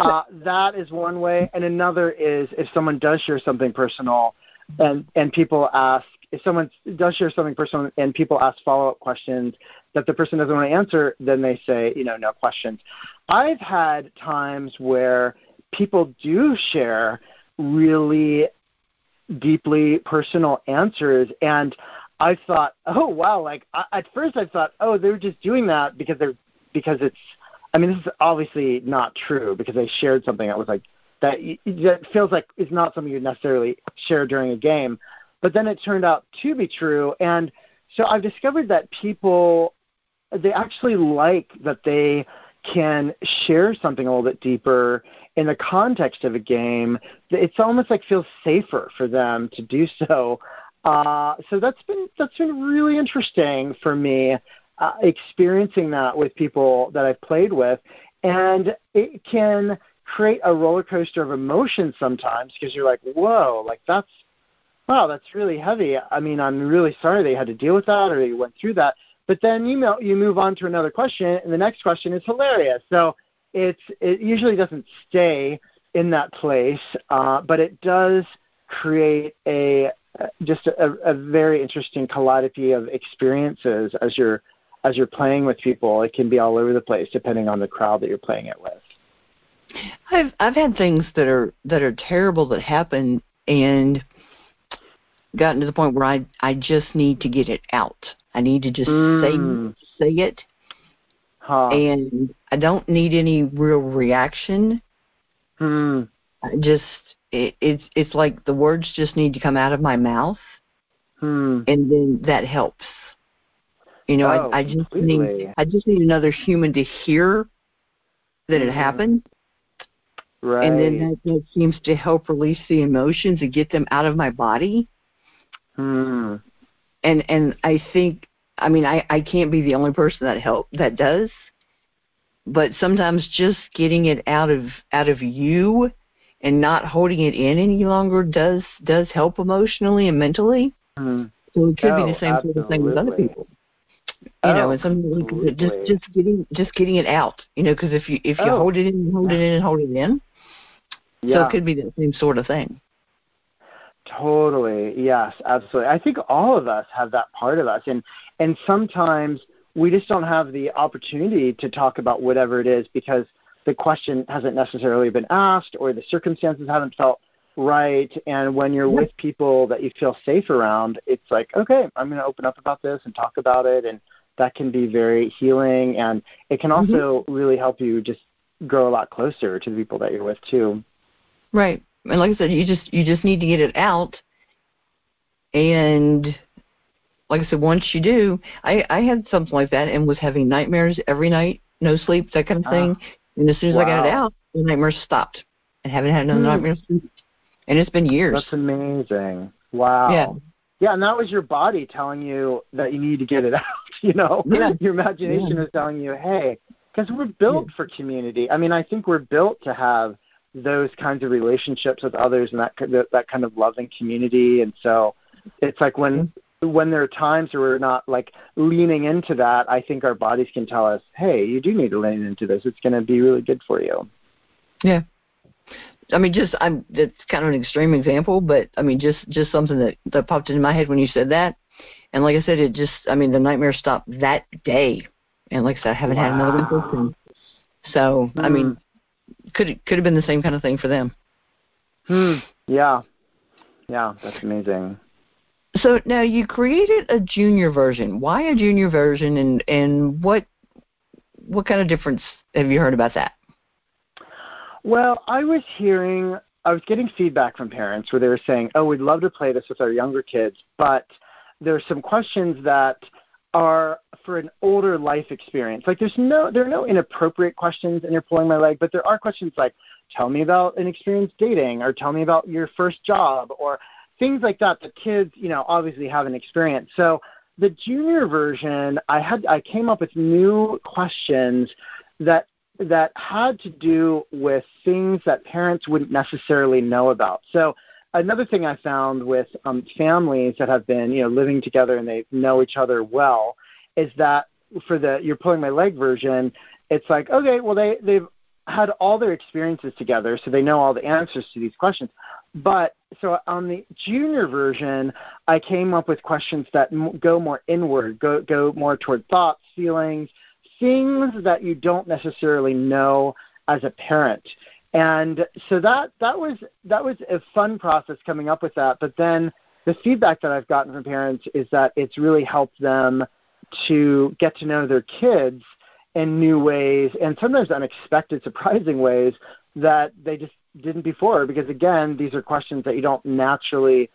uh, that is one way, and another is if someone does share something personal, and and people ask if someone does share something personal and people ask follow up questions that the person doesn't want to answer, then they say you know no questions. I've had times where people do share really deeply personal answers and I thought, oh wow, like I, at first I thought, oh, they're just doing that because they're because it's. I mean, this is obviously not true because they shared something that was like that. That feels like it's not something you necessarily share during a game, but then it turned out to be true. And so I've discovered that people they actually like that they can share something a little bit deeper in the context of a game. It's almost like feels safer for them to do so. Uh, so that's been that's been really interesting for me, uh, experiencing that with people that I've played with, and it can create a roller coaster of emotions sometimes because you're like, whoa, like that's wow, that's really heavy. I mean, I'm really sorry they had to deal with that or they went through that. But then you know, you move on to another question, and the next question is hilarious. So it's it usually doesn't stay in that place, uh, but it does create a just a, a very interesting kaleidoscope of experiences as you're as you're playing with people. It can be all over the place depending on the crowd that you're playing it with. I've I've had things that are that are terrible that happen and gotten to the point where I I just need to get it out. I need to just Mm. say say it, Huh. and I don't need any real reaction. Hmm. I just it, it's it's like the words just need to come out of my mouth, Hmm. and then that helps. You know, Oh, I I just completely. need I just need another human to hear that it Mhm. happened, Right. and then that, that seems to help release the emotions and get them out of my body. Hmm. and and I think I mean I I can't be the only person that help that does, but sometimes just getting it out of out of you and not holding it in any longer does does help emotionally and mentally. Hmm. So it could be Oh, the same sort of thing with other people. You know, Oh, and like just just getting just getting it out. You know, because if you if you Oh. hold it in and hold it in and hold it in, so it could be the same sort of thing. Totally. Yes, absolutely. I think all of us have that part of us and and sometimes we just don't have the opportunity to talk about whatever it is because the question hasn't necessarily been asked or the circumstances haven't felt right and when you're with people that you feel safe around, it's like, okay, I'm going to open up about this and talk about it and that can be very healing and it can mm-hmm. also really help you just grow a lot closer to the people that you're with too. Right. And like I said, you just you just need to get it out. And like I said, once you do, I I had something like that and was having nightmares every night, no sleep, that kind of thing. and as soon as I got it out, the nightmares stopped. I haven't had another Hmm. nightmare since. And it's been years. That's amazing. Wow. Yeah. Yeah, and that was your body telling you that you need to get it out. You know, Yeah. your imagination Yeah. is telling you, hey, because we're built for community. I mean, I think we're built to have those kinds of relationships with others and that that, that kind of loving community. And so, it's like when when there are times where we're not like leaning into that, I think our bodies can tell us, hey, you do need to lean into this. It's going to be really good for you. Yeah. I mean, just I'm. That's kind of an extreme example, but I mean, just just something that that popped into my head when you said that, and like I said, it just. I mean, the nightmare stopped that day, and like I said, I haven't had another one Wow. since. So I mean, Hmm. Could could have been the same kind of thing for them. Hmm. Yeah. Yeah, that's amazing. So now you created a junior version. Why a junior version, and and what what kind of difference have you heard about that? Well, I was hearing, I was getting feedback from parents where they were saying, "Oh, we'd love to play this with our younger kids, but there's some questions that are for an older life experience. Like, there's no, there are no inappropriate questions, and you're pulling my leg, but there are questions like, tell me about an experience dating, or tell me about your first job, or things like that that kids, you know, obviously haven't experienced. So." The junior version, I had I came up with new questions that that had to do with things that parents wouldn't necessarily know about. So another thing I found with um, families that have been, you know, living together and they know each other well is that for the you're pulling my leg version, it's like, okay, well they they've had all their experiences together, so they know all the answers to these questions. But so on the junior version, I came up with questions that m- go more inward, go go more toward thoughts, feelings, things that you don't necessarily know as a parent. And so that that was that was a fun process coming up with that. But then the feedback that I've gotten from parents is that it's really helped them to get to know their kids in new ways and sometimes unexpected, surprising ways that they just didn't before. Because again, these are questions that you don't naturally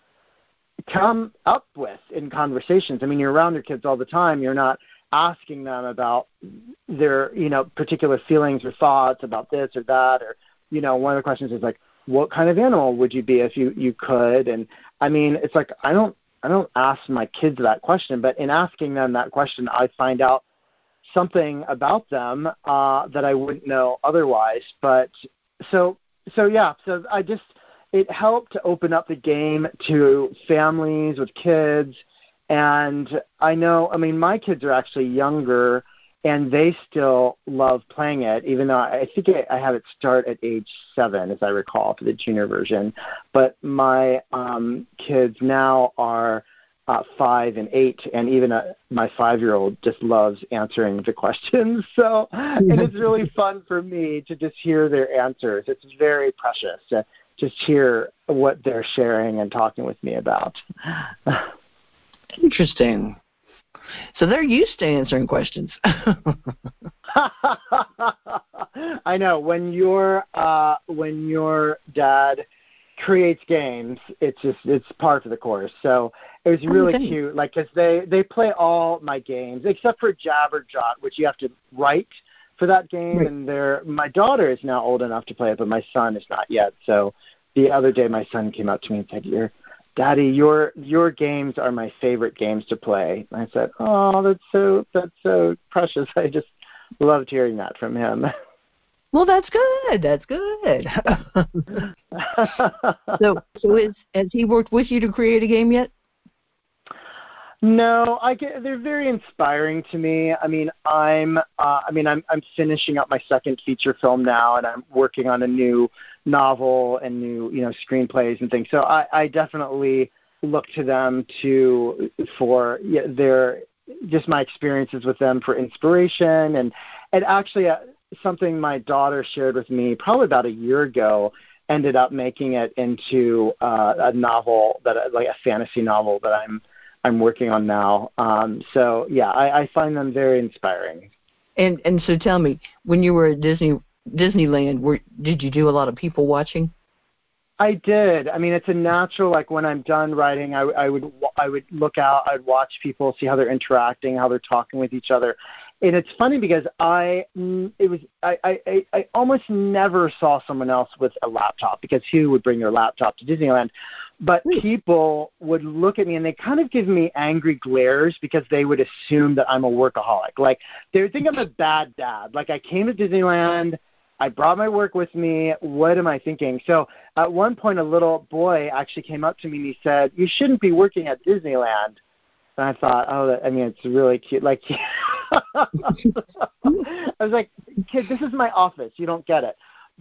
come up with in conversations. I mean, you're around your kids all the time. You're not asking them about their, you know, particular feelings or thoughts about this or that or you know, one of the questions is like, what kind of animal would you be if you you could? And I mean, it's like I don't I don't ask my kids that question, but in asking them that question, I find out something about them uh, that I wouldn't know otherwise. But so so yeah, so I just it helped to open up the game to families with kids. And I know, I mean, my kids are actually younger and they still love playing it, even though I think I have it start at age seven, as I recall, for the junior version. But my um, kids now are uh, five and eight, and even uh, my five-year-old just loves answering the questions. So, and it's really fun for me to just hear their answers. It's very precious to just hear what they're sharing and talking with me about. Interesting. So they're used to answering questions. I know when your uh, when your dad creates games, it's just it's part of the course. So it was really okay. cute, like because they they play all my games except for Jabberjot, which you have to write for that game. Right. And they're my daughter is now old enough to play it, but my son is not yet. So the other day, my son came up to me and said, "You're Daddy, your your games are my favorite games to play. And I said, Oh, that's so that's so precious. I just loved hearing that from him. Well, that's good. That's good. so, so is, has he worked with you to create a game yet? No, I get, they're very inspiring to me. I mean, I'm uh, I mean, I'm I'm finishing up my second feature film now, and I'm working on a new novel and new you know screenplays and things. So I, I definitely look to them to for yeah, their just my experiences with them for inspiration and and actually uh, something my daughter shared with me probably about a year ago ended up making it into uh, a novel that like a fantasy novel that I'm I'm working on now. Um, so yeah, I, I find them very inspiring. And and so tell me, when you were at Disney Disneyland, were, did you do a lot of people watching? I did. I mean, it's a natural. Like when I'm done writing, I, I would I would look out. I'd watch people, see how they're interacting, how they're talking with each other, and it's funny because I it was I I I almost never saw someone else with a laptop because who would bring their laptop to Disneyland? But hmm. people would look at me and they kind of give me angry glares because they would assume that I'm a workaholic. Like they would think I'm a bad dad. Like I came to Disneyland I brought my work with me. What am I thinking? So at one point, a little boy actually came up to me and he said, "You shouldn't be working at Disneyland." And I thought, oh, that, I mean, it's really cute. Like, I was like, kid, this is my office. You don't get it.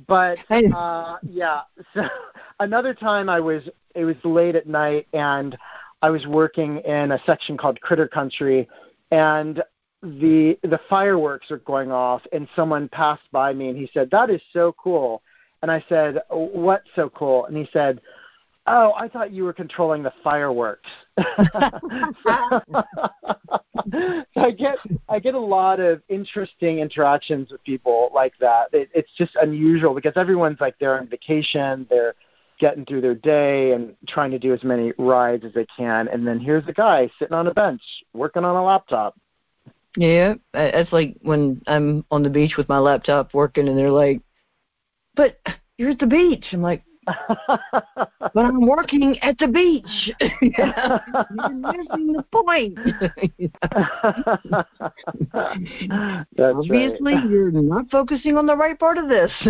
But uh, yeah. So another time, I was it was late at night and I was working in a section called Critter Country, and the the fireworks are going off and someone passed by me and he said that is so cool and i said what's so cool and he said oh i thought you were controlling the fireworks. So i get i get a lot of interesting interactions with people like that. It, it's just unusual because everyone's like they're on vacation they're getting through their day and trying to do as many rides as they can. And then here's a guy sitting on a bench working on a laptop. Yeah, it's like when I'm on the beach with my laptop working, and they're like, "But you're at the beach." I'm like, "But I'm working at the beach." you're missing the point. Obviously, right. you're not focusing on the right part of this.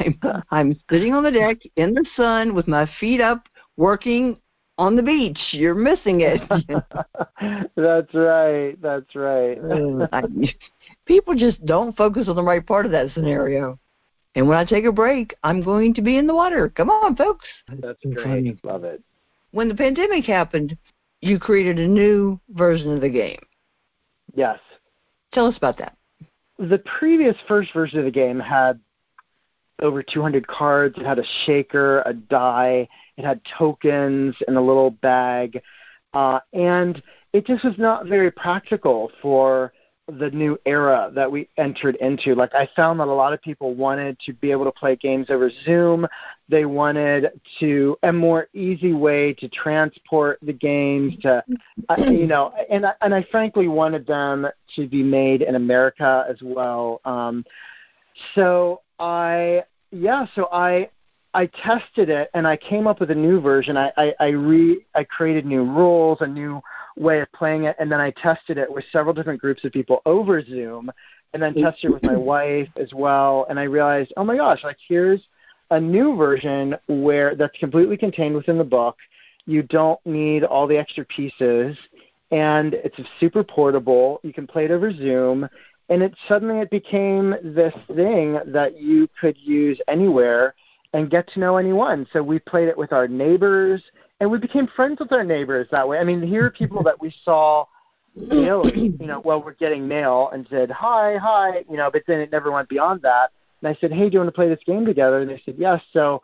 I'm, I'm sitting on the deck in the sun with my feet up, working on the beach. You're missing it. That's right. That's right. people just don't focus on the right part of that scenario. And when I take a break, I'm going to be in the water. Come on, folks. That's great. Funny. Love it. When the pandemic happened, you created a new version of the game. Yes. Tell us about that. The previous first version of the game had over 200 cards. It had a shaker, a die, it had tokens in a little bag, uh, and it just was not very practical for the new era that we entered into. Like I found that a lot of people wanted to be able to play games over Zoom. They wanted to a more easy way to transport the games to, uh, you know, and I, and I frankly wanted them to be made in America as well. Um, so I yeah, so I I tested it and I came up with a new version. I, I, I re I created new rules, a new way of playing it, and then I tested it with several different groups of people over Zoom, and then mm-hmm. tested it with my wife as well. And I realized, oh my gosh, like here's a new version where that's completely contained within the book. You don't need all the extra pieces, and it's super portable. You can play it over Zoom, and it suddenly it became this thing that you could use anywhere and get to know anyone. So we played it with our neighbors and we became friends with our neighbors that way. I mean, here are people that we saw daily, you know, while we're getting mail and said, Hi, hi, you know, but then it never went beyond that. And I said, Hey, do you want to play this game together? And they said, Yes. So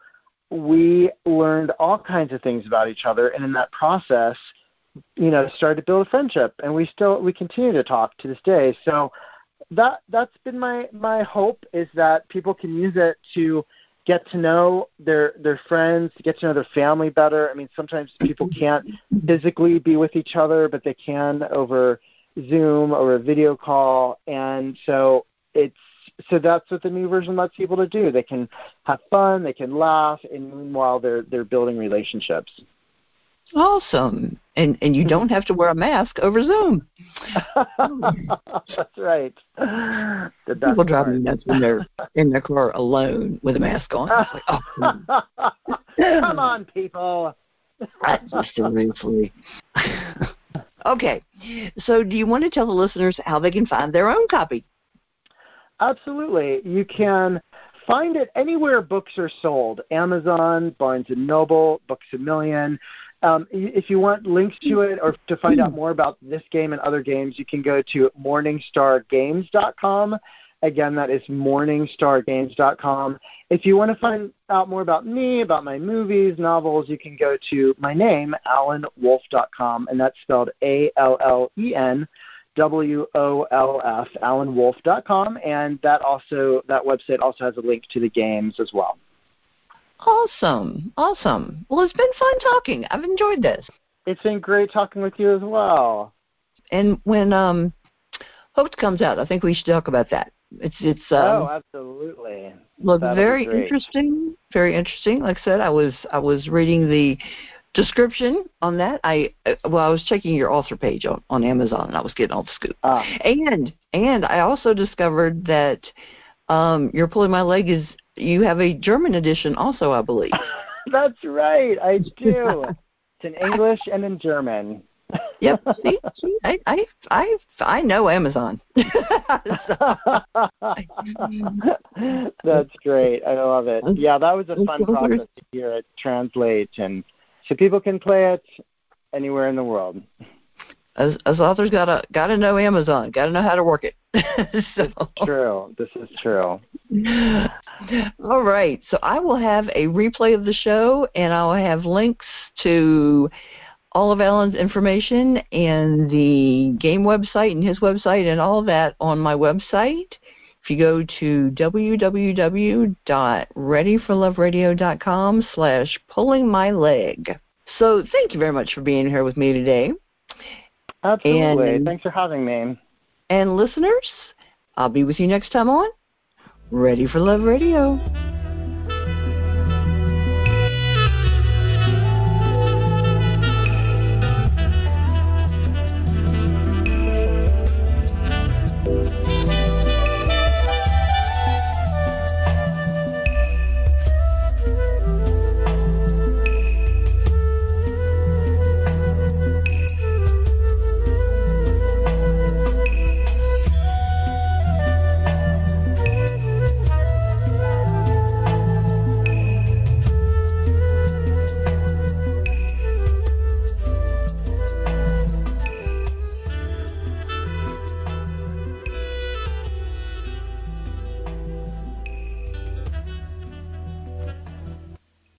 we learned all kinds of things about each other and in that process, you know, started to build a friendship and we still we continue to talk to this day. So that that's been my my hope is that people can use it to get to know their their friends, to get to know their family better. I mean, sometimes people can't physically be with each other, but they can over Zoom or a video call, and so it's so that's what the new version lets people to do. They can have fun, they can laugh, and meanwhile they're they're building relationships. Awesome. And and you don't have to wear a mask over Zoom. That's right. The People drive me nuts when they're in their car alone with a mask on. Like, oh. Come on, people. seriously. okay. So do you want to tell the listeners how they can find their own copy? Absolutely. You can find it anywhere books are sold Amazon, Barnes and Noble, Books a Million. Um, if you want links to it or to find out more about this game and other games, you can go to morningstargames.com. Again, that is morningstargames.com. If you want to find out more about me, about my movies, novels, you can go to my name, allenwolf.com, and that's spelled A L L E N W O L F, allenwolf.com, and that also that website also has a link to the games as well. Awesome. Awesome. Well, it's been fun talking. I've enjoyed this. It's been great talking with you as well. And when um Hooked comes out, I think we should talk about that. It's it's um, Oh, absolutely. Look very interesting. Very interesting. Like I said, I was I was reading the description on that. I uh, well, I was checking your author page on, on Amazon, and I was getting all the scoop. Ah. And and I also discovered that um, "You're Pulling My Leg" is you have a German edition also, I believe. That's right, I do. it's in English and in German. yep. See, see, I, I, I, I know Amazon. That's great. I love it. Yeah, that was a fun process to hear it translate, and so people can play it anywhere in the world. As, as authors, gotta gotta know Amazon, gotta know how to work it. so. true. This is true. All right. So I will have a replay of the show, and I'll have links to all of Allen's information and the game website and his website and all that on my website. If you go to www.readyforloveradio.com slash pulling my leg. So thank you very much for being here with me today. Absolutely. And, Thanks for having me. And listeners, I'll be with you next time on Ready for Love Radio.